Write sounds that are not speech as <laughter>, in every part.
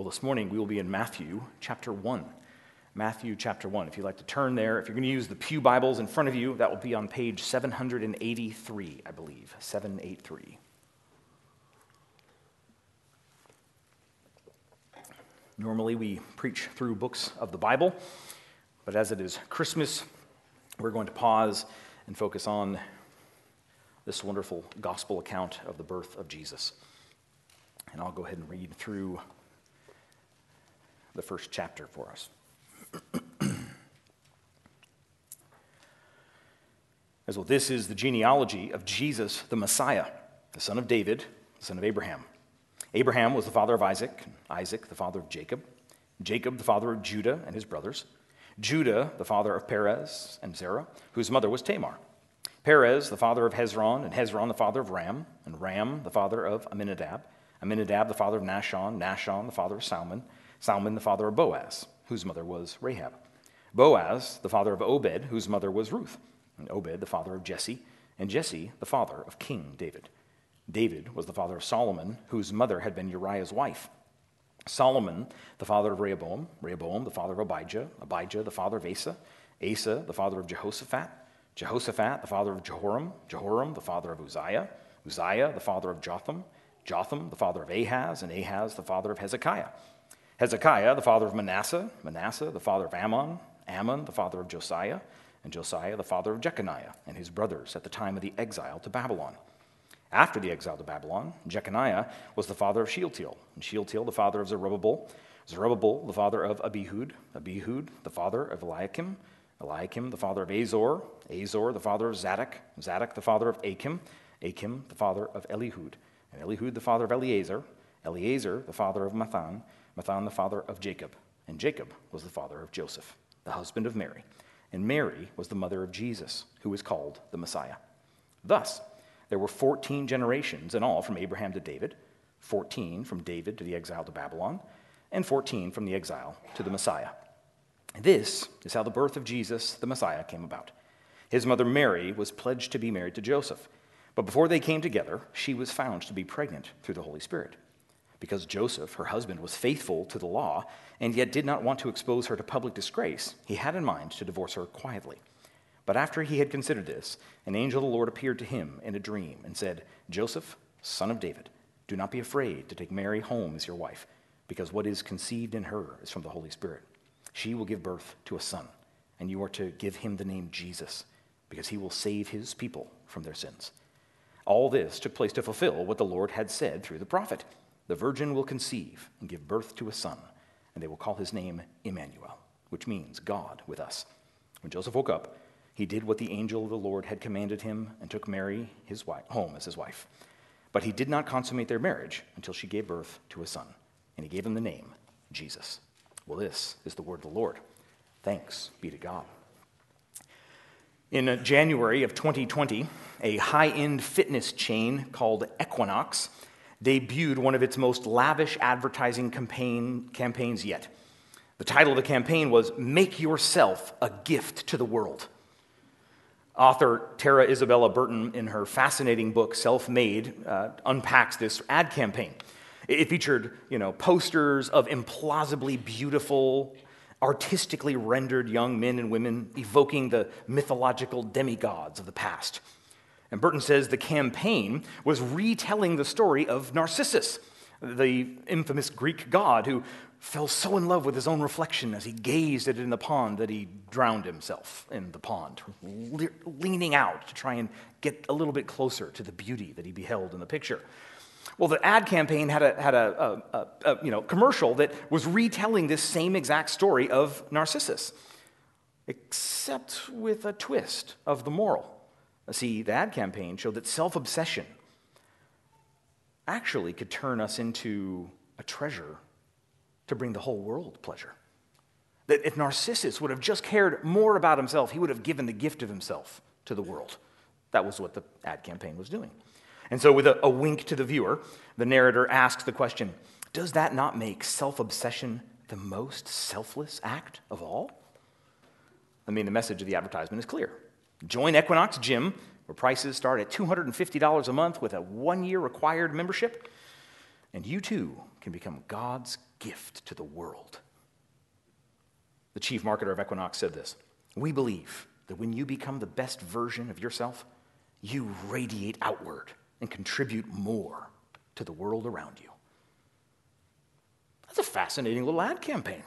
Well, this morning we will be in Matthew chapter 1. Matthew chapter 1. If you'd like to turn there, if you're going to use the Pew Bibles in front of you, that will be on page 783, I believe. 783. Normally we preach through books of the Bible, but as it is Christmas, we're going to pause and focus on this wonderful gospel account of the birth of Jesus. And I'll go ahead and read through the first chapter for us. <clears throat> As well, this is the genealogy of Jesus, the Messiah, the son of David, the son of Abraham. Abraham was the father of Isaac, Isaac, the father of Jacob, Jacob, the father of Judah and his brothers, Judah, the father of Perez and Zerah, whose mother was Tamar, Perez, the father of Hezron, and Hezron, the father of Ram, and Ram, the father of Amminadab, Amminadab, the father of Nahshon, Nahshon, the father of Salmon, Salmon, the father of Boaz, whose mother was Rahab, Boaz, the father of Obed, whose mother was Ruth, and Obed, the father of Jesse, and Jesse, the father of King David. David was the father of Solomon, whose mother had been Uriah's wife. Solomon, the father of Rehoboam, Rehoboam, the father of Abijah, Abijah, the father of Asa, Asa, the father of Jehoshaphat, Jehoshaphat, the father of Jehoram, Jehoram, the father of Uzziah, Uzziah, the father of Jotham, Jotham, the father of Ahaz, and Ahaz, the father of Hezekiah. Hezekiah, the father of Manasseh, Manasseh, the father of Amon, Amon, the father of Josiah, and Josiah, the father of Jeconiah, and his brothers at the time of the exile to Babylon. After the exile to Babylon, Jeconiah was the father of Shealtiel, and Shealtiel the father of Zerubbabel, Zerubbabel the father of Abihud, Abihud the father of Eliakim, Eliakim the father of Azor, Azor the father of Zadok, Zadok the father of Achim, Achim the father of Elihud, and Elihud the father of Eleazar, Eleazar the father of Matthan, Matthan the father of Jacob, and Jacob was the father of Joseph, the husband of Mary, and Mary was the mother of Jesus, who is called the Messiah. Thus, there were 14 generations in all from Abraham to David, 14 from David to the exile to Babylon, and 14 from the exile to the Messiah. This is how the birth of Jesus, the Messiah, came about. His mother Mary was pledged to be married to Joseph, but before they came together, she was found to be pregnant through the Holy Spirit. Because Joseph, her husband, was faithful to the law and yet did not want to expose her to public disgrace, he had in mind to divorce her quietly. But after he had considered this, an angel of the Lord appeared to him in a dream and said, Joseph, son of David, do not be afraid to take Mary home as your wife, because what is conceived in her is from the Holy Spirit. She will give birth to a son, and you are to give him the name Jesus, because he will save his people from their sins. All this took place to fulfill what the Lord had said through the prophet The virgin will conceive and give birth to a son, and they will call his name Emmanuel, which means God with us. When Joseph woke up, he did what the angel of the Lord had commanded him and took Mary, his wife, home as his wife. But he did not consummate their marriage until she gave birth to a son, and he gave him the name Jesus. Well, this is the word of the Lord. Thanks be to God. In January of 2020, a high end fitness chain called Equinox debuted one of its most lavish advertising campaign, campaigns yet. The title of the campaign was Make Yourself a Gift to the World. Author Tara Isabella Burton, in her fascinating book Self Made, uh, unpacks this ad campaign. It featured you know, posters of implausibly beautiful, artistically rendered young men and women evoking the mythological demigods of the past. And Burton says the campaign was retelling the story of Narcissus, the infamous Greek god who fell so in love with his own reflection as he gazed at it in the pond that he drowned himself in the pond, le- leaning out to try and get a little bit closer to the beauty that he beheld in the picture. Well, the ad campaign had a, had a, a, a, you know, commercial that was retelling this same exact story of Narcissus, except with a twist of the moral. See, the ad campaign showed that self obsession actually could turn us into a treasure to bring the whole world pleasure. That if Narcissus would have just cared more about himself, he would have given the gift of himself to the world. That was what the ad campaign was doing. And so, with a, a wink to the viewer, the narrator asks the question Does that not make self obsession the most selfless act of all? I mean, the message of the advertisement is clear. Join Equinox Gym, where prices start at $250 a month with a one year required membership, and you too can become God's gift to the world. The chief marketer of Equinox said this We believe that when you become the best version of yourself, you radiate outward and contribute more to the world around you. That's a fascinating little ad campaign.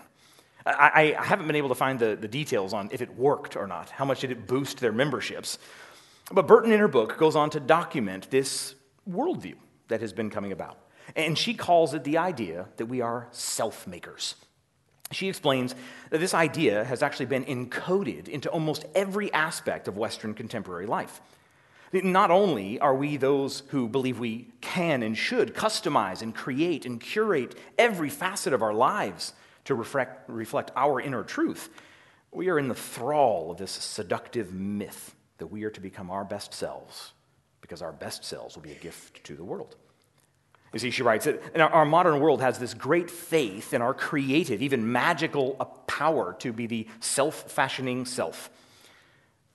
I, I, haven't been able to find the, the details on if it worked or not. How much did it boost their memberships? But Burton, in her book, goes on to document this worldview that has been coming about. And she calls it the idea that we are self makers. She explains that this idea has actually been encoded into almost every aspect of Western contemporary life. Not only are we those who believe we can and should customize and create and curate every facet of our lives to reflect, reflect our inner truth, we are in the thrall of this seductive myth that we are to become our best selves because our best selves will be a gift to the world. You see, she writes that our modern world has this great faith in our creative, even magical uh, power to be the self fashioning self.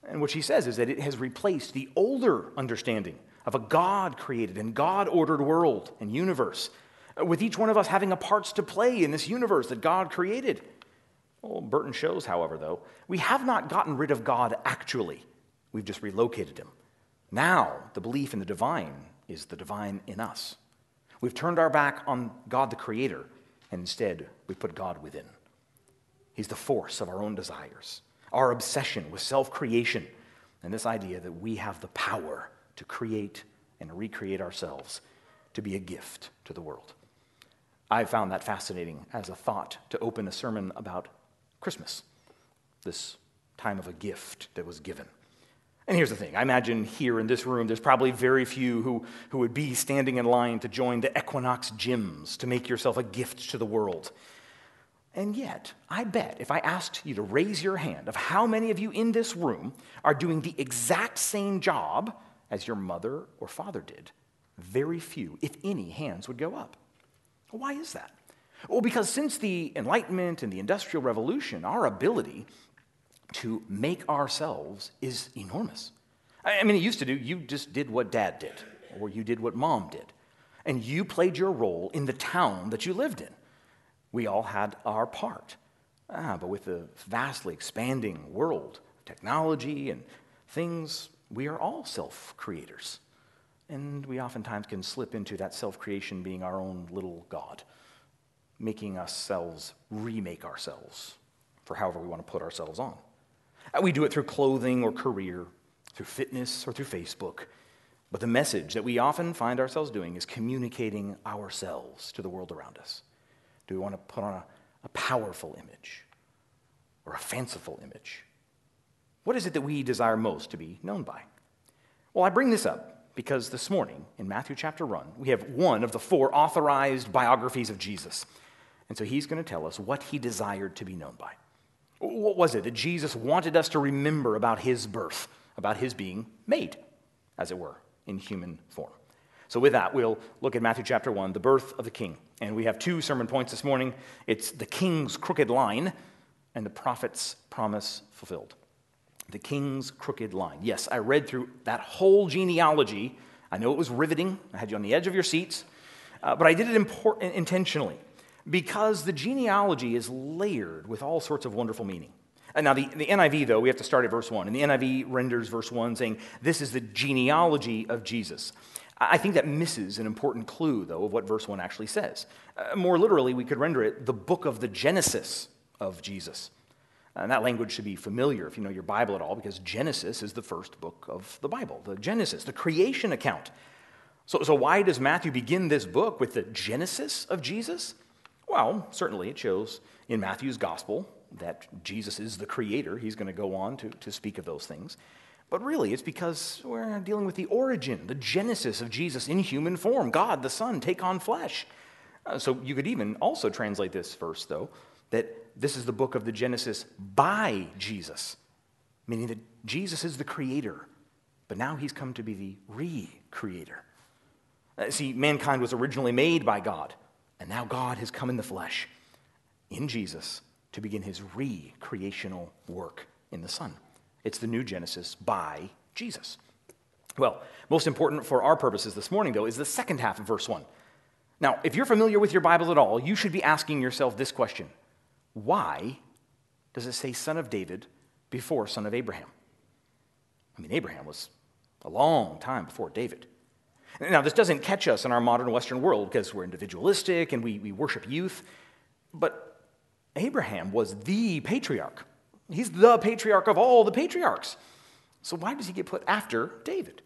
And what she says is that it has replaced the older understanding of a God created and God ordered world and universe, with each one of us having a parts to play in this universe that God created. Well, Burton shows, however, though, we have not gotten rid of God actually, we've just relocated him. Now, the belief in the divine is the divine in us. We've turned our back on God the Creator, and instead we put God within. He's the force of our own desires, our obsession with self creation, and this idea that we have the power to create and recreate ourselves to be a gift to the world. I found that fascinating as a thought to open a sermon about Christmas, this time of a gift that was given. And here's the thing I imagine here in this room, there's probably very few who, who would be standing in line to join the Equinox gyms to make yourself a gift to the world. And yet, I bet if I asked you to raise your hand of how many of you in this room are doing the exact same job as your mother or father did, very few, if any, hands would go up. Why is that? Well, because since the Enlightenment and the Industrial Revolution, our ability to make ourselves is enormous. I mean, it used to do, you just did what dad did, or you did what mom did, and you played your role in the town that you lived in. We all had our part. Ah, but with the vastly expanding world of technology and things, we are all self creators. And we oftentimes can slip into that self creation being our own little God, making ourselves remake ourselves for however we want to put ourselves on. Uh, we do it through clothing or career, through fitness or through Facebook. But the message that we often find ourselves doing is communicating ourselves to the world around us. Do we want to put on a, a powerful image or a fanciful image? What is it that we desire most to be known by? Well, I bring this up because this morning in Matthew chapter 1, we have one of the four authorized biographies of Jesus. And so he's going to tell us what he desired to be known by. What was it that Jesus wanted us to remember about his birth, about his being made, as it were, in human form? So, with that, we'll look at Matthew chapter 1, the birth of the king. And we have two sermon points this morning it's the king's crooked line and the prophet's promise fulfilled. The king's crooked line. Yes, I read through that whole genealogy. I know it was riveting, I had you on the edge of your seats, uh, but I did it import- intentionally because the genealogy is layered with all sorts of wonderful meaning. And now, the, the NIV, though, we have to start at verse 1. And the NIV renders verse 1 saying, This is the genealogy of Jesus. I think that misses an important clue, though, of what verse 1 actually says. Uh, more literally, we could render it the book of the Genesis of Jesus. And that language should be familiar if you know your Bible at all, because Genesis is the first book of the Bible, the Genesis, the creation account. So, so why does Matthew begin this book with the Genesis of Jesus? Well, certainly it shows in Matthew's gospel that Jesus is the creator. He's going to go on to, to speak of those things. But really, it's because we're dealing with the origin, the genesis of Jesus in human form. God, the Son, take on flesh. Uh, so you could even also translate this verse, though, that this is the book of the Genesis by Jesus, meaning that Jesus is the creator, but now he's come to be the re creator. Uh, see, mankind was originally made by God. And now God has come in the flesh in Jesus to begin his re creational work in the Son. It's the new Genesis by Jesus. Well, most important for our purposes this morning, though, is the second half of verse 1. Now, if you're familiar with your Bible at all, you should be asking yourself this question Why does it say son of David before son of Abraham? I mean, Abraham was a long time before David. Now, this doesn't catch us in our modern Western world because we're individualistic and we, we worship youth, but Abraham was the patriarch. He's the patriarch of all the patriarchs. So, why does he get put after David?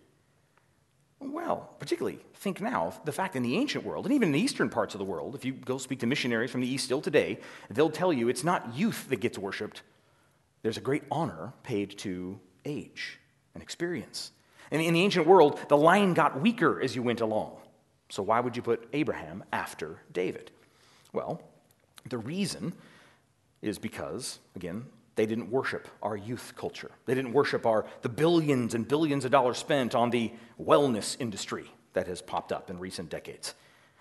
Well, particularly think now of the fact in the ancient world, and even in the eastern parts of the world, if you go speak to missionaries from the east still today, they'll tell you it's not youth that gets worshiped. There's a great honor paid to age and experience. And in the ancient world, the line got weaker as you went along. So why would you put Abraham after David? Well, the reason is because, again, they didn't worship our youth culture. They didn't worship our, the billions and billions of dollars spent on the wellness industry that has popped up in recent decades.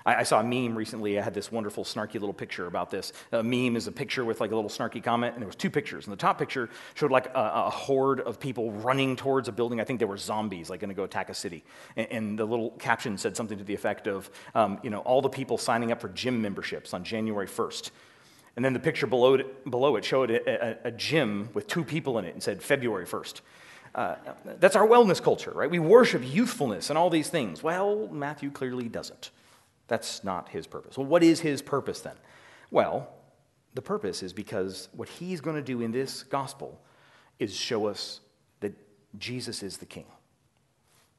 I, saw a meme recently. I had this wonderful, snarky little picture about this. A meme is a picture with like a little snarky comment, and there was two pictures. And the top picture showed like a, a horde of people running towards a building. I think they were zombies, like going to go attack a city. And, and, the little caption said something to the effect of, um, you know, all the people signing up for gym memberships on January 1st. And then the picture below it, below it showed a, a, a gym with two people in it and said February 1st. Uh, that's our wellness culture, right? We worship youthfulness and all these things. Well, Matthew clearly doesn't. That's not his purpose. Well, what is his purpose then? Well, the purpose is because what he's going to do in this gospel is show us that Jesus is the king.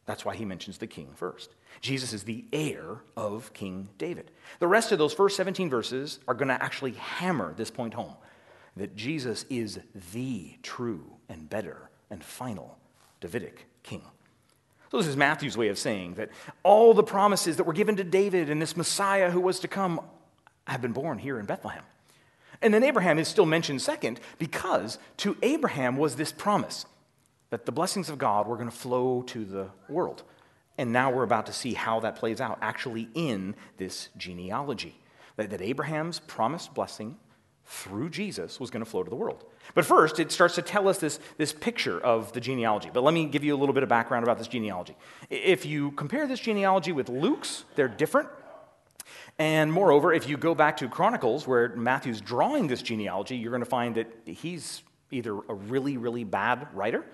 That's why he mentions the king first. Jesus is the heir of King David. The rest of those first 17 verses are going to actually hammer this point home that Jesus is the true and better and final Davidic king. So, this is Matthew's way of saying that all the promises that were given to David and this Messiah who was to come have been born here in Bethlehem. And then Abraham is still mentioned second because to Abraham was this promise that the blessings of God were going to flow to the world. And now we're about to see how that plays out actually in this genealogy. That, that Abraham's promised blessing through Jesus was going to flow to the world. But first, it starts to tell us this, this picture of the genealogy. But let me give you a little bit of background about this genealogy. If you compare this genealogy with Luke's, they're different. And moreover, if you go back to Chronicles, where Matthew's drawing this genealogy, you're going to find that he's either a really, really bad writer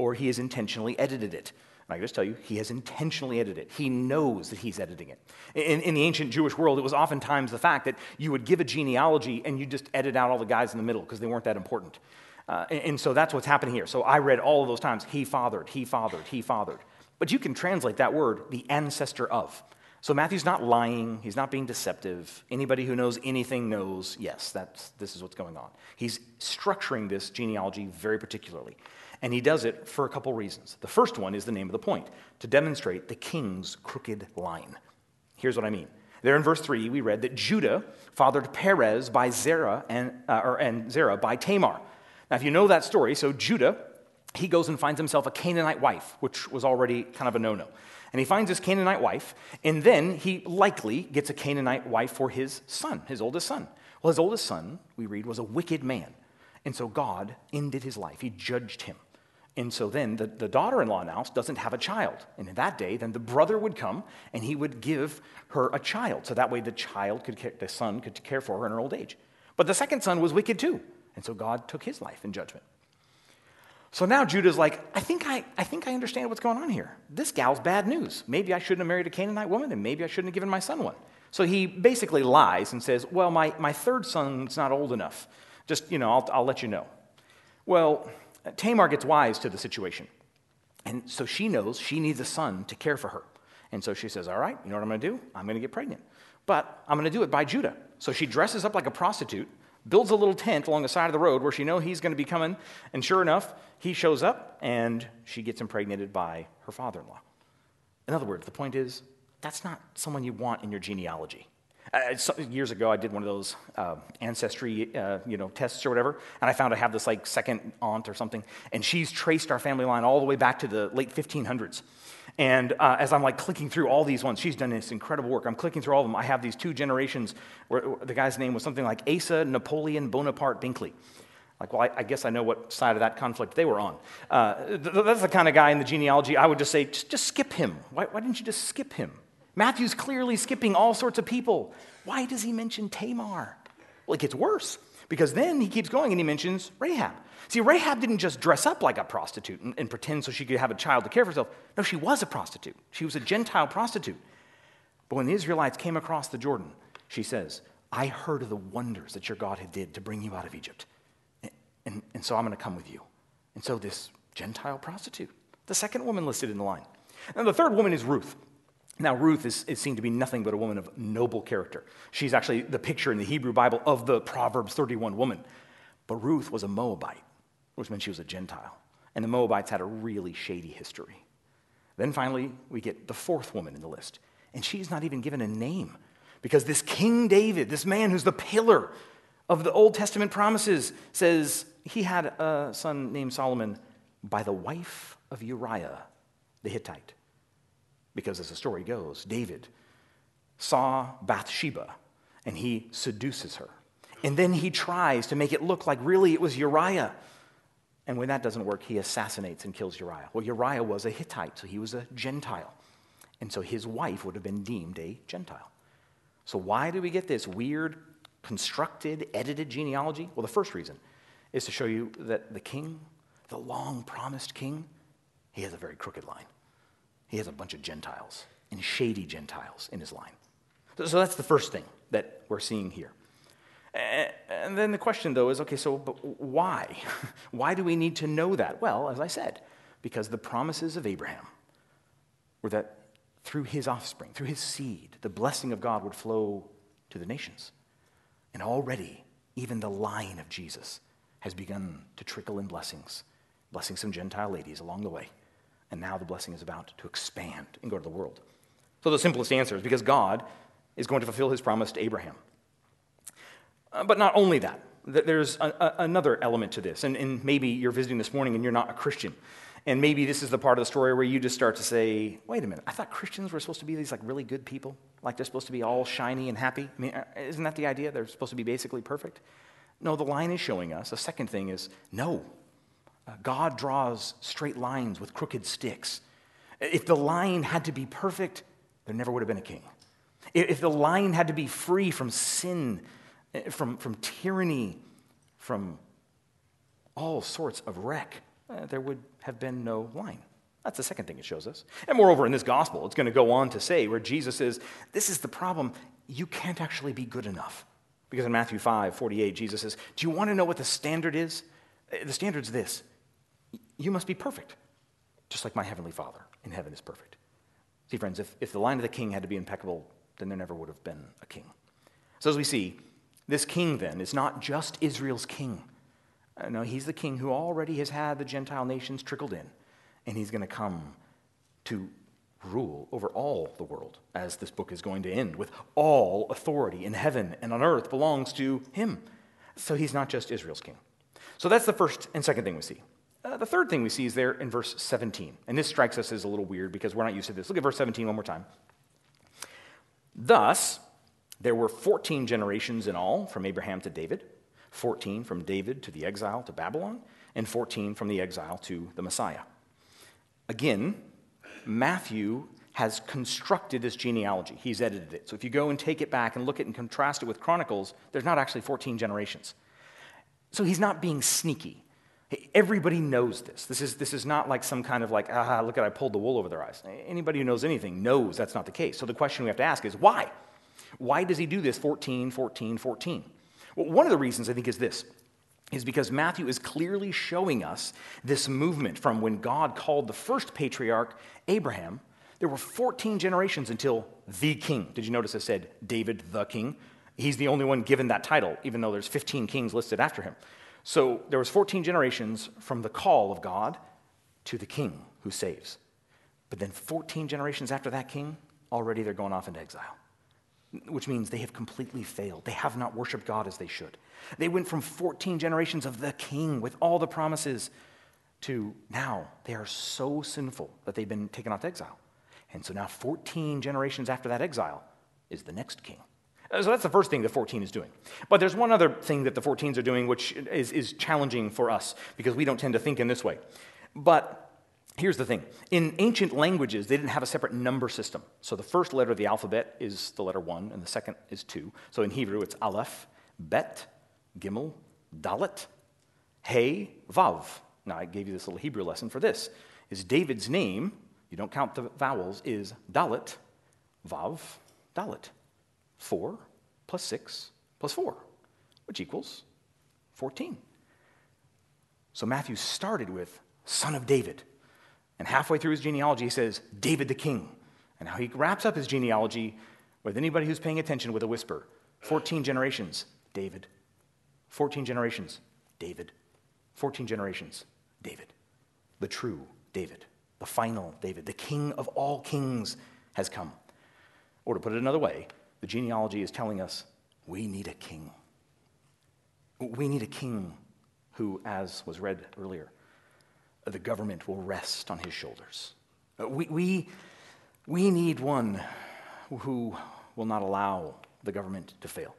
or he has intentionally edited it. And I can just tell you, he has intentionally edited it. He knows that he's editing it. In, in, the ancient Jewish world, it was oftentimes the fact that you would give a genealogy and you just edit out all the guys in the middle because they weren't that important. Uh, and, and so that's what's happening here. So I read all of those times, he fathered, he fathered, he fathered. But you can translate that word, the ancestor of. So Matthew's not lying, he's not being deceptive. Anybody who knows anything knows, yes, that's, this is what's going on. He's structuring this genealogy very particularly. And he does it for a couple reasons. The first one is the name of the point to demonstrate the king's crooked line. Here's what I mean. There in verse 3, we read that Judah fathered Perez by Zerah and, uh, or, and Zerah by Tamar. Now, if you know that story, so Judah, he goes and finds himself a Canaanite wife, which was already kind of a no no. And he finds his Canaanite wife, and then he likely gets a Canaanite wife for his son, his oldest son. Well, his oldest son, we read, was a wicked man. And so God ended his life, he judged him. And so then the, the daughter in law now doesn't have a child. And in that day, then the brother would come and he would give her a child. So that way the child could, care, the son could care for her in her old age. But the second son was wicked too. And so God took his life in judgment. So now Judah's like, I think I, I think I understand what's going on here. This gal's bad news. Maybe I shouldn't have married a Canaanite woman, and maybe I shouldn't have given my son one. So he basically lies and says, Well, my, my third son's not old enough. Just, you know, I'll, I'll let you know. Well, Tamar gets wise to the situation. And so she knows she needs a son to care for her. And so she says, All right, you know what I'm going to do? I'm going to get pregnant. But I'm going to do it by Judah. So she dresses up like a prostitute, builds a little tent along the side of the road where she knows he's going to be coming. And sure enough, he shows up and she gets impregnated by her father in law. In other words, the point is, that's not someone you want in your genealogy. Uh, years ago, I did one of those uh, ancestry, uh, you know, tests or whatever, and I found I have this like second aunt or something, and she's traced our family line all the way back to the late 1500s. And uh, as I'm like clicking through all these ones, she's done this incredible work. I'm clicking through all of them. I have these two generations where the guy's name was something like Asa Napoleon Bonaparte Binkley. Like, well, I, I, guess I know what side of that conflict they were on. Uh, th- that's the kind of guy in the genealogy I would just say, just, just skip him. Why, why didn't you just skip him? Matthew's clearly skipping all sorts of people. Why does he mention Tamar? Well, it gets worse because then he keeps going and he mentions Rahab. See, Rahab didn't just dress up like a prostitute and, and, pretend so she could have a child to care for herself. No, she was a prostitute. She was a Gentile prostitute. But when the Israelites came across the Jordan, she says, I heard of the wonders that your God had did to bring you out of Egypt. And, and, and so I'm going to come with you. And so this Gentile prostitute, the second woman listed in the line. And the third woman is Ruth. Now, Ruth is, is, seen to be nothing but a woman of noble character. She's actually the picture in the Hebrew Bible of the Proverbs 31 woman. But Ruth was a Moabite, which meant she was a Gentile. And the Moabites had a really shady history. Then finally, we get the fourth woman in the list. And she's not even given a name because this King David, this man who's the pillar of the Old Testament promises, says he had a son named Solomon by the wife of Uriah the Hittite. Because as the story goes, David saw Bathsheba and he seduces her. And then he tries to make it look like really it was Uriah. And when that doesn't work, he assassinates and kills Uriah. Well, Uriah was a Hittite, so he was a Gentile. And so his wife would have been deemed a Gentile. So, why do we get this weird, constructed, edited genealogy? Well, the first reason is to show you that the king, the long promised king, he has a very crooked line. He has a bunch of Gentiles and shady Gentiles in his line. So that's the first thing that we're seeing here. And then the question, though, is okay, so but why? <laughs> why do we need to know that? Well, as I said, because the promises of Abraham were that through his offspring, through his seed, the blessing of God would flow to the nations. And already, even the line of Jesus has begun to trickle in blessings, blessing some Gentile ladies along the way. And now the blessing is about to expand and go to the world. So the simplest answer is because God is going to fulfill his promise to Abraham. Uh, but not only that, there's a, a, another element to this. And, and maybe you're visiting this morning and you're not a Christian. And maybe this is the part of the story where you just start to say, wait a minute, I thought Christians were supposed to be these like really good people. Like they're supposed to be all shiny and happy. I mean, uh, isn't that the idea? They're supposed to be basically perfect? No, the line is showing us. The second thing is no, God draws straight lines with crooked sticks. If the line had to be perfect, there never would have been a king. If the line had to be free from sin, eh, from, from tyranny, from all sorts of wreck, uh, there would have been no line. That's the second thing it shows us. And moreover, in this gospel, it's going to go on to say where Jesus says, This is the problem. You can't actually be good enough. Because in Matthew 5 48, Jesus says, Do you want to know what the standard is? Eh, the standard's this you must be perfect, just like my heavenly Father in heaven is perfect. See, friends, if, if the line of the king had to be impeccable, then there never would have been a king. So, as we see, this king then is not just Israel's king. Uh, no, he's the king who already has had the Gentile nations trickled in, and he's going to come to rule over all the world, as this book is going to end, with all authority in heaven and on earth belongs to him. So he's not just Israel's king. So that's the first and second thing we see. Uh, the third thing we see is there in verse 17. And this strikes us as a little weird because we're not used to this. Look at verse 17 one more time. Thus, there were 14 generations in all from Abraham to David, 14 from David to the exile to Babylon, and 14 from the exile to the Messiah. Again, Matthew has constructed this genealogy. He's edited it. So if you go and take it back and look at it and contrast it with Chronicles, there's not actually 14 generations. So he's not being sneaky. Everybody knows this. This is, this is not like some kind of like, ah, look at I pulled the wool over their eyes. Anybody who knows anything knows that's not the case. So the question we have to ask is why? Why does he do this 14, 14, 14? Well, one of the reasons I think is this is because Matthew is clearly showing us this movement from when God called the first patriarch, Abraham. There were 14 generations until the king. Did you notice I said David the king? He's the only one given that title, even though there's 15 kings listed after him. So there was 14 generations from the call of God to the king who saves. But then 14 generations after that king, already they're going off into exile, which means they have completely failed. They have not worshiped God as they should. They went from 14 generations of the king with all the promises to now they are so sinful that they've been taken off to exile. And so now, 14 generations after that exile, is the next king. Uh, so that's the first thing that 14 is doing. But there's one other thing that the 14s are doing which is, is challenging for us because we don't tend to think in this way. But Here's the thing in ancient languages, they didn't have a separate number system. So the first letter of the alphabet is the letter one, and the second is two. So in Hebrew, it's Aleph, Bet, Gimel, Dalet, Hey, Vav. Now, I gave you this little Hebrew lesson for this. Is David's name, you don't count the vowels, is Dalet, Vav, Dalet. Four plus six plus four, which equals 14. So Matthew started with son of David. And halfway through his genealogy, he says, David the king. And now he wraps up his genealogy with anybody who's paying attention with a whisper 14 generations, David. 14 generations, David. 14 generations, David. The true David, the final David, the king of all kings has come. Or to put it another way, the genealogy is telling us we need a king. We need a king who, as was read earlier, the government will rest on his shoulders. We, we, we need one who will not allow the government to fail.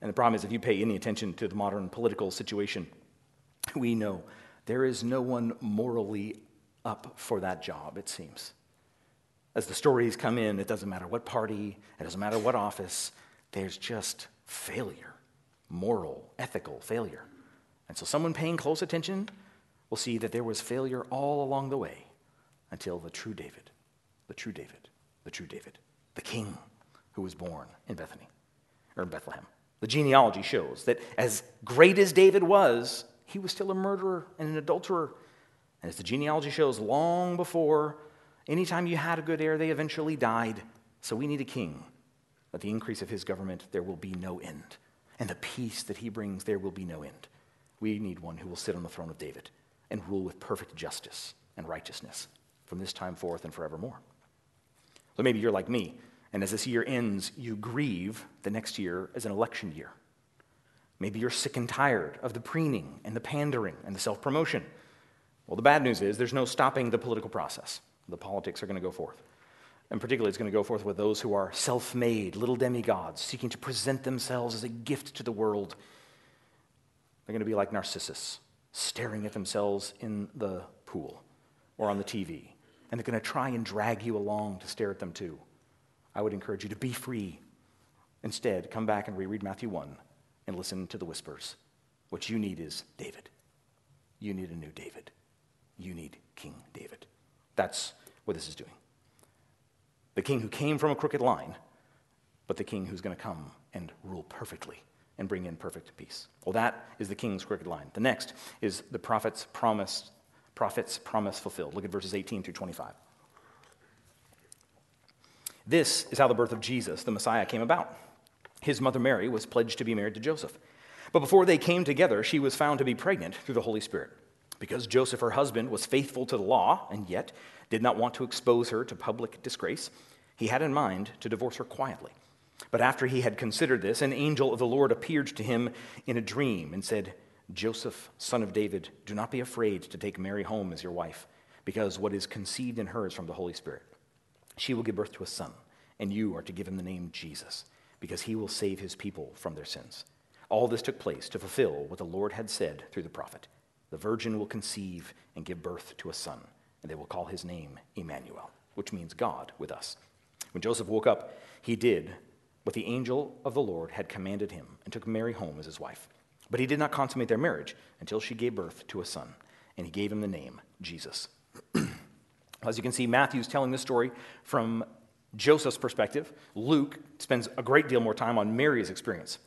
And the problem is, if you pay any attention to the modern political situation, we know there is no one morally up for that job, it seems. As the stories come in, it doesn't matter what party, it doesn't matter what office, there's just failure, moral, ethical failure. And so, someone paying close attention will see that there was failure all along the way until the true David, the true David, the true David, the king who was born in Bethany or Bethlehem. The genealogy shows that as great as David was, he was still a murderer and an adulterer. And as the genealogy shows, long before anytime you had a good heir, they eventually died. So we need a king. At the increase of his government, there will be no end. And the peace that he brings, there will be no end. We need one who will sit on the throne of David and rule with perfect justice and righteousness from this time forth and forevermore. So maybe you're like me, and as this year ends, you grieve the next year as an election year. Maybe you're sick and tired of the preening and the pandering and the self promotion. Well, the bad news is there's no stopping the political process. The politics are going to go forth. And particularly, it's going to go forth with those who are self made, little demigods, seeking to present themselves as a gift to the world. They're going to be like Narcissus, staring at themselves in the pool or on the TV. And they're going to try and drag you along to stare at them too. I would encourage you to be free. Instead, come back and reread Matthew 1 and listen to the whispers. What you need is David. You need a new David. You need King David. That's what this is doing. The king who came from a crooked line, but the king who's going to come and rule perfectly and bring in perfect peace. Well, that is the king's crooked line. The next is the prophet's promise, prophet's promise fulfilled. Look at verses 18 through 25. This is how the birth of Jesus, the Messiah, came about. His mother Mary was pledged to be married to Joseph. But before they came together, she was found to be pregnant through the Holy Spirit. Because Joseph, her husband, was faithful to the law and yet did not want to expose her to public disgrace, he had in mind to divorce her quietly. But after he had considered this, an angel of the Lord appeared to him in a dream and said, Joseph, son of David, do not be afraid to take Mary home as your wife, because what is conceived in her is from the Holy Spirit. She will give birth to a son, and you are to give him the name Jesus, because he will save his people from their sins. All this took place to fulfill what the Lord had said through the prophet The virgin will conceive and give birth to a son, and they will call his name Emmanuel, which means God with us. When Joseph woke up, he did what the angel of the Lord had commanded him and took Mary home as his wife. But he did not consummate their marriage until she gave birth to a son, and he gave him the name Jesus. <clears throat> as you can see, Matthew's telling this story from Joseph's perspective. Luke spends a great deal more time on Mary's experience.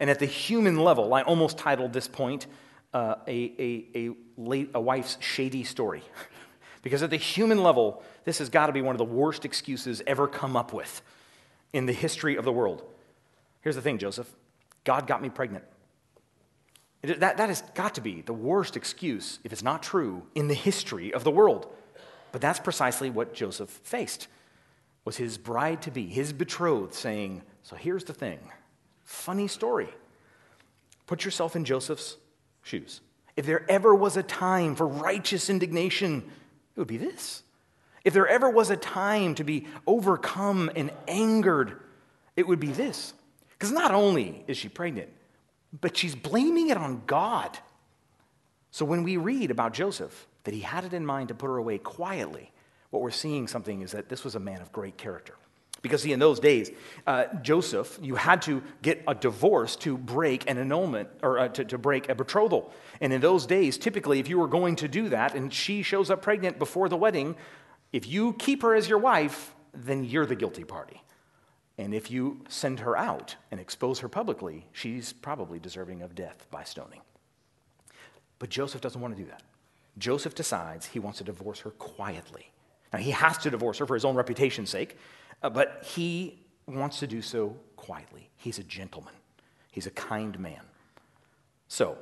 And at the human level, I almost titled this point uh, a, a, a, late, a wife's shady story. <laughs> because at the human level, this has got to be one of the worst excuses ever come up with in the history of the world. Here's the thing, Joseph God got me pregnant. That, that has got to be the worst excuse, if it's not true, in the history of the world. But that's precisely what Joseph faced was his bride to be, his betrothed, saying, So here's the thing. Funny story. Put yourself in Joseph's shoes. If there ever was a time for righteous indignation, it would be this. If there ever was a time to be overcome and angered, it would be this. Because not only is she pregnant, but she's blaming it on God. So when we read about Joseph that he had it in mind to put her away quietly, what we're seeing something is that this was a man of great character. Because, see, in those days, uh, Joseph, you had to get a divorce to break an annulment or uh, to, to break a betrothal. And in those days, typically, if you were going to do that and she shows up pregnant before the wedding, if you keep her as your wife, then you're the guilty party. And if you send her out and expose her publicly, she's probably deserving of death by stoning. But Joseph doesn't want to do that. Joseph decides he wants to divorce her quietly. Now, he has to divorce her for his own reputation's sake, uh, but he wants to do so quietly. He's a gentleman, he's a kind man. So,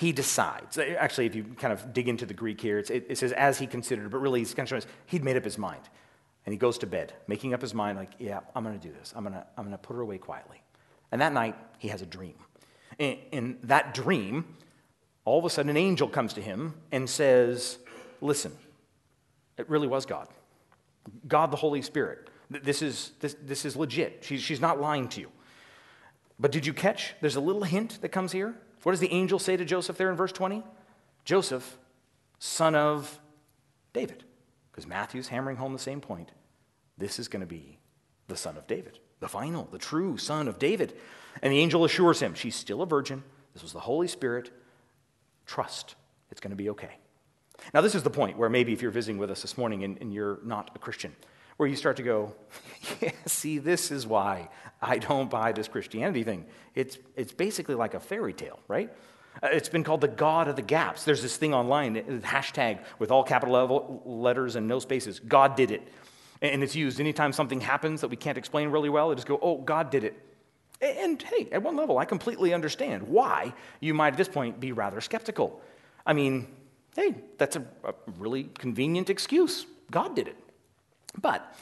he decides. Actually, if you kind of dig into the Greek here, it, it says as he considered, but really he's kind of showing us he'd made up his mind. And he goes to bed, making up his mind, like, yeah, I'm going to do this. I'm going to I'm to put her away quietly. And that night, he has a dream. In, in that dream, all of a sudden, an angel comes to him and says, Listen, it really was God. God the Holy Spirit. This is, this, this is legit. She's, she's not lying to you. But did you catch? There's a little hint that comes here. What does the angel say to Joseph there in verse 20? Joseph, son of David. Because Matthew's hammering home the same point. This is going to be the son of David, the final, the true son of David. And the angel assures him she's still a virgin. This was the Holy Spirit. Trust. It's going to be okay. Now, this is the point where maybe if you're visiting with us this morning and, and you're not a Christian, where you start to go, <laughs> yeah, see, this is why I don't buy this Christianity thing. It's, it's basically like a fairy tale, right? Uh, it's been called the God of the gaps. There's this thing online, hashtag with all capital letters and no spaces. God did it. And it's used anytime something happens that we can't explain really well, it just go, oh, God did it. And hey, at one level, I completely understand why you might at this point be rather skeptical. I mean, hey, that's a, a really convenient excuse. God did it. But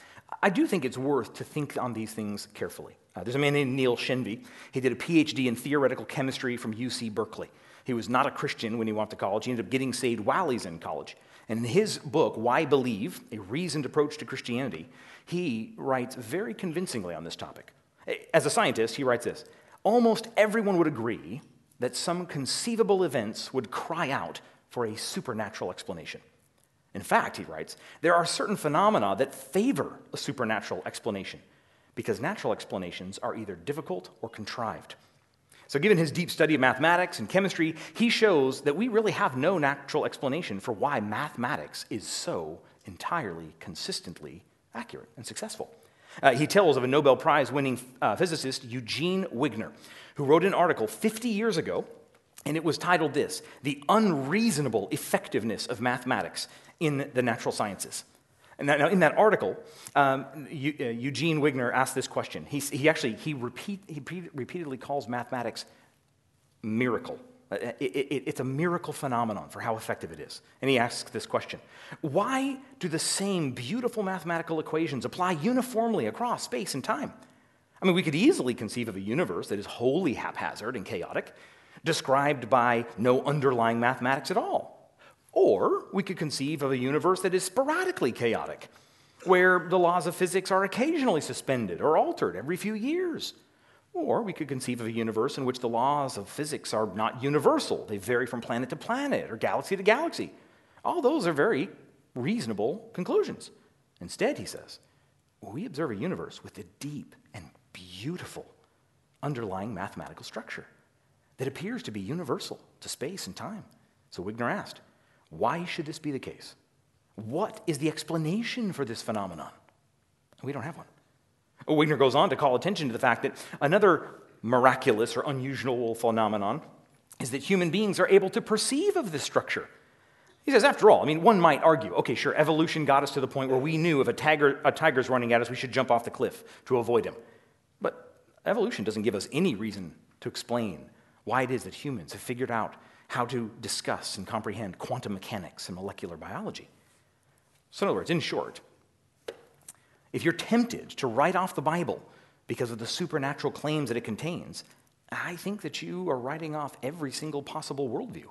I do think it's worth to think on these things carefully. Uh, there's a man named Neil Shenvi. He did a PhD in theoretical chemistry from UC Berkeley. He was not a Christian when he went to college. He ended up getting saved while he's in college. And in his book, Why Believe? A Reasoned Approach to Christianity, he writes very convincingly on this topic. As a scientist, he writes this Almost everyone would agree that some conceivable events would cry out for a supernatural explanation. In fact, he writes, there are certain phenomena that favor a supernatural explanation because natural explanations are either difficult or contrived. So, given his deep study of mathematics and chemistry, he shows that we really have no natural explanation for why mathematics is so entirely, consistently accurate and successful. Uh, he tells of a Nobel Prize winning uh, physicist, Eugene Wigner, who wrote an article 50 years ago and it was titled this The Unreasonable Effectiveness of Mathematics in the Natural Sciences. And now, in that article, um, uh, Eugene Wigner asked this question. He, he actually he, repeat, he repeatedly calls mathematics miracle. Uh, it, it, it's a miracle phenomenon for how effective it is. And he asks this question Why do the same beautiful mathematical equations apply uniformly across space and time? I mean, we could easily conceive of a universe that is wholly haphazard and chaotic, described by no underlying mathematics at all. Or we could conceive of a universe that is sporadically chaotic, where the laws of physics are occasionally suspended or altered every few years. Or we could conceive of a universe in which the laws of physics are not universal, they vary from planet to planet or galaxy to galaxy. All those are very reasonable conclusions. Instead, he says, we observe a universe with a deep and beautiful underlying mathematical structure that appears to be universal to space and time. So Wigner asked, why should this be the case? What is the explanation for this phenomenon? We don't have one. Wigner goes on to call attention to the fact that another miraculous or unusual phenomenon is that human beings are able to perceive of this structure. He says, after all, I mean, one might argue, okay, sure, evolution got us to the point where we knew if a, tiger, a tiger's running at us, we should jump off the cliff to avoid him. But evolution doesn't give us any reason to explain why it is that humans have figured out how to discuss and comprehend quantum mechanics and molecular biology. So, in other words, in short, if you're tempted to write off the Bible because of the supernatural claims that it contains, I think that you are writing off every single possible worldview.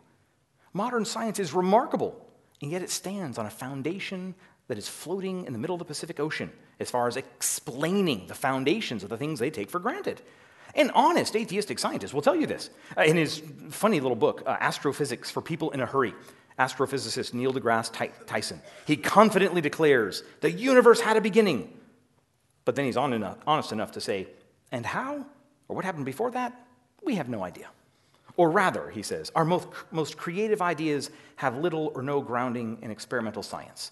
Modern science is remarkable, and yet it stands on a foundation that is floating in the middle of the Pacific Ocean as far as explaining the foundations of the things they take for granted. An honest atheistic scientist will tell you this. Uh, in his funny little book, uh, Astrophysics for People in a Hurry, astrophysicist Neil deGrasse Tyson. He confidently declares the universe had a beginning. But then he's honest enough to say, and how? Or what happened before that? We have no idea. Or rather, he says, our most, most creative ideas have little or no grounding in experimental science.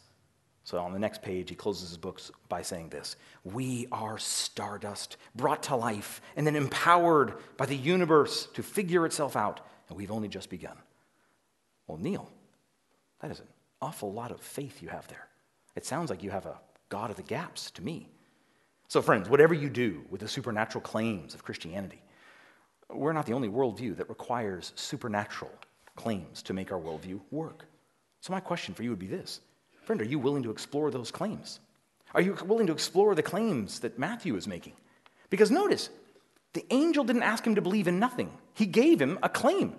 So on the next page, he closes his books by saying this We are stardust, brought to life, and then empowered by the universe to figure itself out, and we've only just begun. Well, Neil, that is an awful lot of faith you have there. It sounds like you have a God of the gaps to me. So, friends, whatever you do with the supernatural claims of Christianity, we're not the only worldview that requires supernatural claims to make our worldview work. So, my question for you would be this Friend, are you willing to explore those claims? Are you willing to explore the claims that Matthew is making? Because notice, the angel didn't ask him to believe in nothing, he gave him a claim.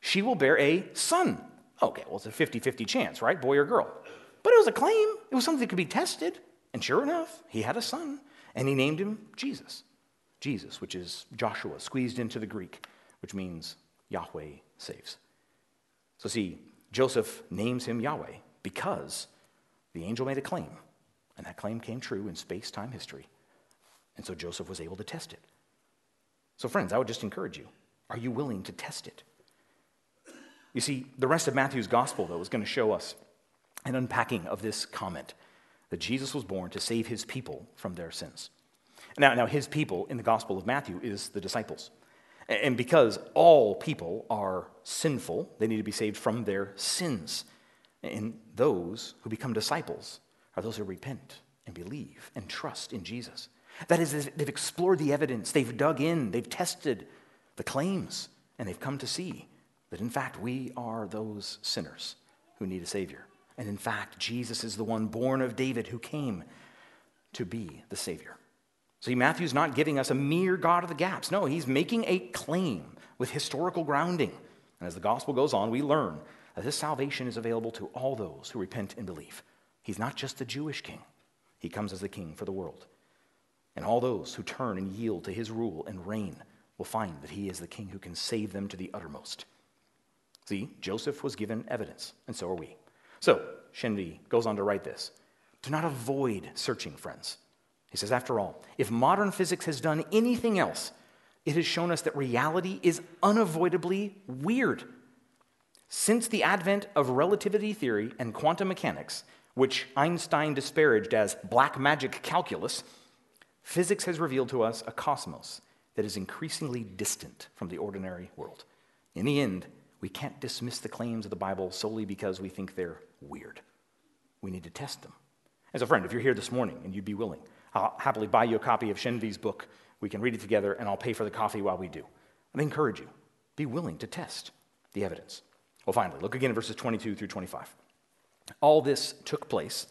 She will bear a son. Okay, well, it's a 50 50 chance, right? Boy or girl. But it was a claim, it was something that could be tested. And sure enough, he had a son, and he named him Jesus. Jesus, which is Joshua, squeezed into the Greek, which means Yahweh saves. So, see, Joseph names him Yahweh because the angel made a claim, and that claim came true in space time history. And so Joseph was able to test it. So, friends, I would just encourage you are you willing to test it? You see, the rest of Matthew's gospel, though, is going to show us an unpacking of this comment that Jesus was born to save his people from their sins. Now, now his people in the Gospel of Matthew is the disciples. And because all people are sinful, they need to be saved from their sins. And those who become disciples are those who repent and believe and trust in Jesus. That is, they've explored the evidence, they've dug in, they've tested the claims, and they've come to see that in fact we are those sinners who need a Savior. And in fact, Jesus is the one born of David who came to be the Savior. See, Matthew's not giving us a mere God of the gaps. No, he's making a claim with historical grounding. And as the gospel goes on, we learn this salvation is available to all those who repent and believe. He's not just the Jewish king, he comes as the king for the world. And all those who turn and yield to his rule and reign will find that he is the king who can save them to the uttermost. See, Joseph was given evidence, and so are we. So, Shenvi goes on to write this Do not avoid searching, friends. He says, after all, if modern physics has done anything else, it has shown us that reality is unavoidably weird. Since the advent of relativity theory and quantum mechanics, which Einstein disparaged as black magic calculus, physics has revealed to us a cosmos that is increasingly distant from the ordinary world. In the end, we can't dismiss the claims of the Bible solely because we think they're weird. We need to test them. As a friend, if you're here this morning and you'd be willing, I'll happily buy you a copy of Shenvi's book. We can read it together, and I'll pay for the coffee while we do. I encourage you, be willing to test the evidence. Well, finally, look again at verses 22 through 25. All this took place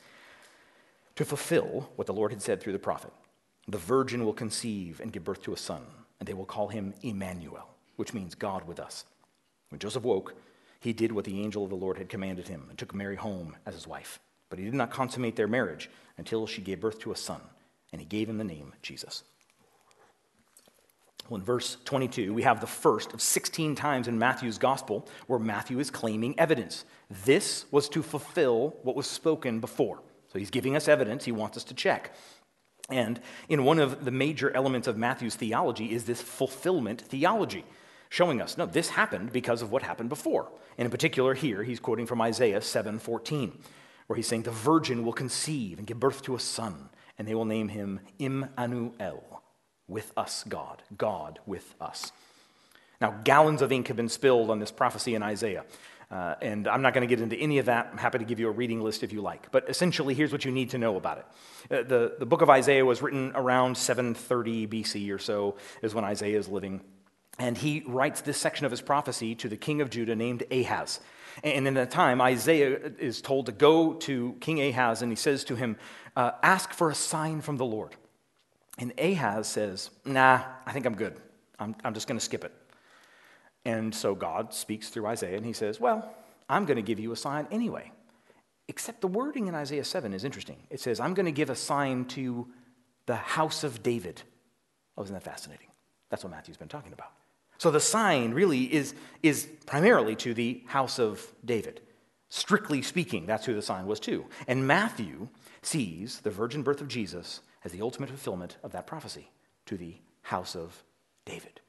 to fulfill what the Lord had said through the prophet The virgin will conceive and give birth to a son, and they will call him Emmanuel, which means God with us. When Joseph woke, he did what the angel of the Lord had commanded him and took Mary home as his wife. But he did not consummate their marriage until she gave birth to a son, and he gave him the name Jesus. Well, in verse 22, we have the first of 16 times in Matthew's gospel where Matthew is claiming evidence. This was to fulfill what was spoken before. So he's giving us evidence he wants us to check. And in one of the major elements of Matthew's theology is this fulfillment theology showing us no this happened because of what happened before and in particular here he's quoting from isaiah 7.14 where he's saying the virgin will conceive and give birth to a son and they will name him immanuel with us god. God with us. Now gallons of ink have been spilled on this prophecy in isaiah uh, and i'm not going to get into any of that. I'm happy to give you a reading list if you like. But essentially here's what you need to know about it. Uh, the, the book of isaiah was written around 730 bc or so is when isaiah is living. And he writes this section of his prophecy to the king of Judah named Ahaz. And in that time, Isaiah is told to go to King Ahaz and he says to him, uh, Ask for a sign from the Lord. And Ahaz says, Nah, I think I'm good. I'm, I'm just going to skip it. And so God speaks through Isaiah and he says, Well, I'm going to give you a sign anyway. Except the wording in Isaiah 7 is interesting. It says, I'm going to give a sign to the house of David. Oh, isn't that fascinating? That's what Matthew's been talking about. So the sign really is, is primarily to the house of David. Strictly speaking, that's who the sign was to. And Matthew sees the virgin birth of Jesus as the ultimate fulfillment of that prophecy to the house of David.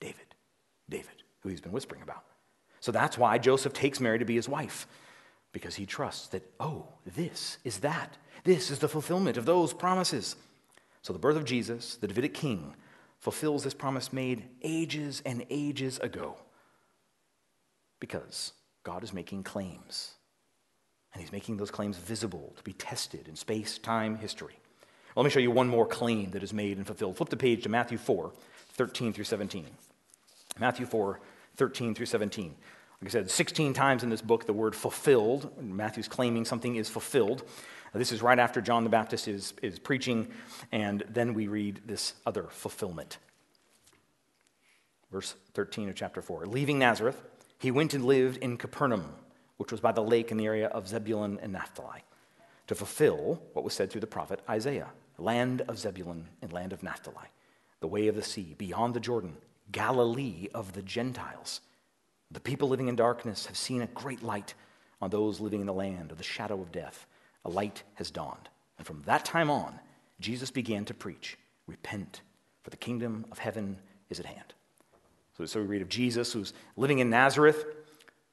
David. David, who he's been whispering about. So that's why Joseph takes Mary to be his wife, because he trusts that, oh, this is that. This is the fulfillment of those promises. So the birth of Jesus, the Davidic king, fulfills this promise made ages and ages ago. Because God is making claims. And he's making those claims visible to be tested in space, time, history. Let me show you one more claim that is made and fulfilled. Flip the page to Matthew 4, 13 through 17. Matthew 4, 13 through 17. Like I said, 16 times in this book, the word fulfilled. Matthew's claiming something is fulfilled. Uh, this is right after John the Baptist is, is preaching, and then we read this other fulfillment. Verse 13 of chapter 4. Leaving Nazareth, he went and lived in Capernaum, which was by the lake in the area of Zebulun and Naphtali, to fulfill what was said through the prophet Isaiah land of Zebulun and land of Naphtali, the way of the sea, beyond the Jordan, Galilee of the Gentiles. The people living in darkness have seen a great light on those living in the land of the shadow of death a light has dawned. And from that time on, Jesus began to preach Repent, for the kingdom of heaven is at hand. So, so we read of Jesus who's living in Nazareth,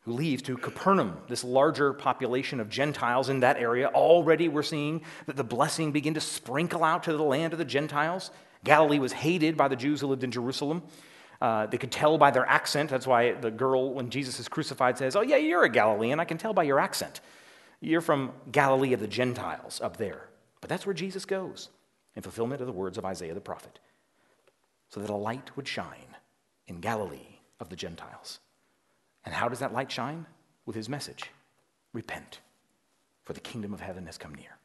who leaves to Capernaum, this larger population of Gentiles in that area. Already we're seeing that the blessing begin to sprinkle out to the land of the Gentiles. Galilee was hated by the Jews who lived in Jerusalem. Uh, they could tell by their accent. That's why the girl, when Jesus is crucified, says, Oh, yeah, you're a Galilean. I can tell by your accent. You're from Galilee of the Gentiles up there. But that's where Jesus goes in fulfillment of the words of Isaiah the prophet, so that a light would shine in Galilee of the Gentiles. And how does that light shine? With his message Repent, for the kingdom of heaven has come near.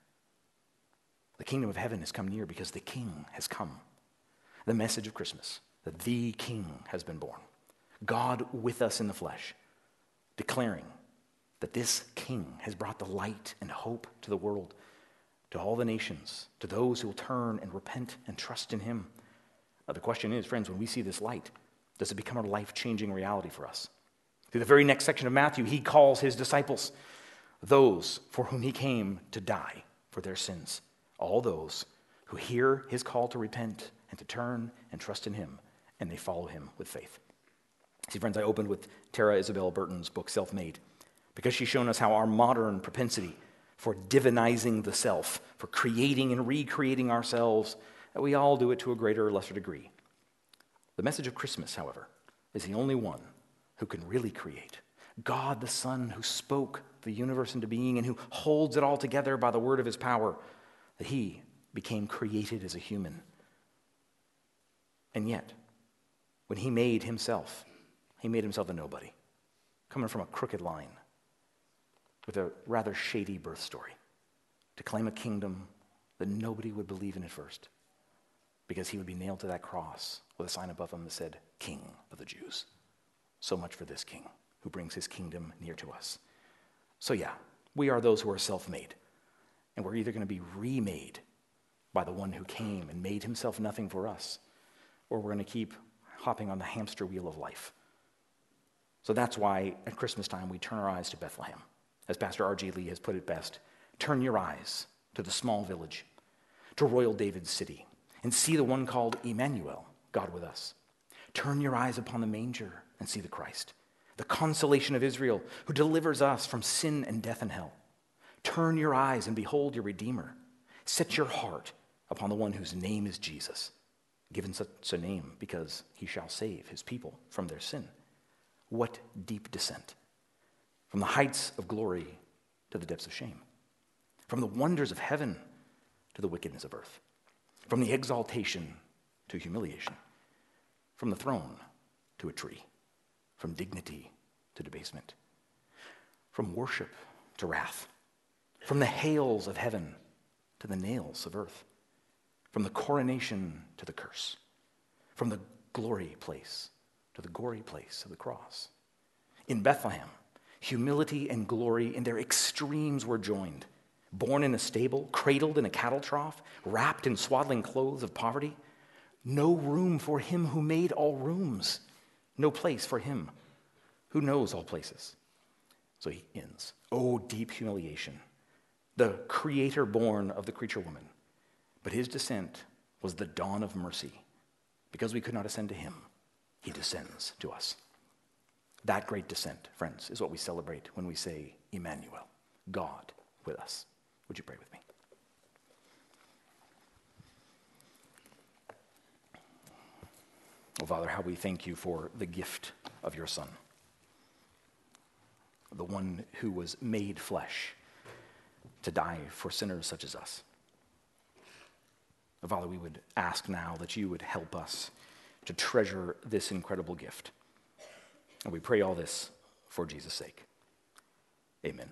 The kingdom of heaven has come near because the king has come. The message of Christmas that the king has been born. God with us in the flesh, declaring that this king has brought the light and hope to the world, to all the nations, to those who will turn and repent and trust in him. Now, the question is, friends, when we see this light, does it become a life changing reality for us? Through the very next section of Matthew, he calls his disciples those for whom he came to die for their sins. All those who hear his call to repent and to turn and trust in him, and they follow him with faith. See, friends, I opened with Tara Isabel Burton's book, Self Made because she's shown us how our modern propensity for divinizing the self, for creating and recreating ourselves, that we all do it to a greater or lesser degree. The message of Christmas, however, is the only one who can really create. God the Son, who spoke the universe into being and who holds it all together by the word of his power, that he became created as a human. And yet, when he made himself, he made himself a nobody, coming from a crooked line with a rather shady birth story to claim a kingdom that nobody would believe in at first because he would be nailed to that cross with a sign above him that said, King of the Jews. So much for this king who brings his kingdom near to us. So, yeah, we are those who are self made. And we're either going to be remade by the one who came and made himself nothing for us, or we're going to keep hopping on the hamster wheel of life. So that's why at Christmas time we turn our eyes to Bethlehem. As Pastor R.G. Lee has put it best, turn your eyes to the small village, to royal David's city, and see the one called Emmanuel, God with us. Turn your eyes upon the manger and see the Christ, the consolation of Israel, who delivers us from sin and death and hell. Turn your eyes and behold your Redeemer. Set your heart upon the one whose name is Jesus, given such a name because he shall save his people from their sin. What deep descent! from the heights of glory to the depths of shame, from the wonders of heaven to the wickedness of earth, from the exaltation to humiliation, from the throne to a tree, from dignity to debasement, from worship to wrath, from the hails of heaven to the nails of earth, from the coronation to the curse, from the glory place to the gory place of the cross. In Bethlehem, Humility and glory in their extremes were joined. Born in a stable, cradled in a cattle trough, wrapped in swaddling clothes of poverty. No room for him who made all rooms. No place for him who knows all places. So he ends. Oh, deep humiliation. The creator born of the creature woman. But his descent was the dawn of mercy. Because we could not ascend to him, he descends to us. That great descent, friends, is what we celebrate when we say Emmanuel, God with us. Would you pray with me? Oh, Father, how we thank you for the gift of your Son, the one who was made flesh to die for sinners such as us. Oh, Father, we would ask now that you would help us to treasure this incredible gift. And we pray all this for Jesus' sake. Amen.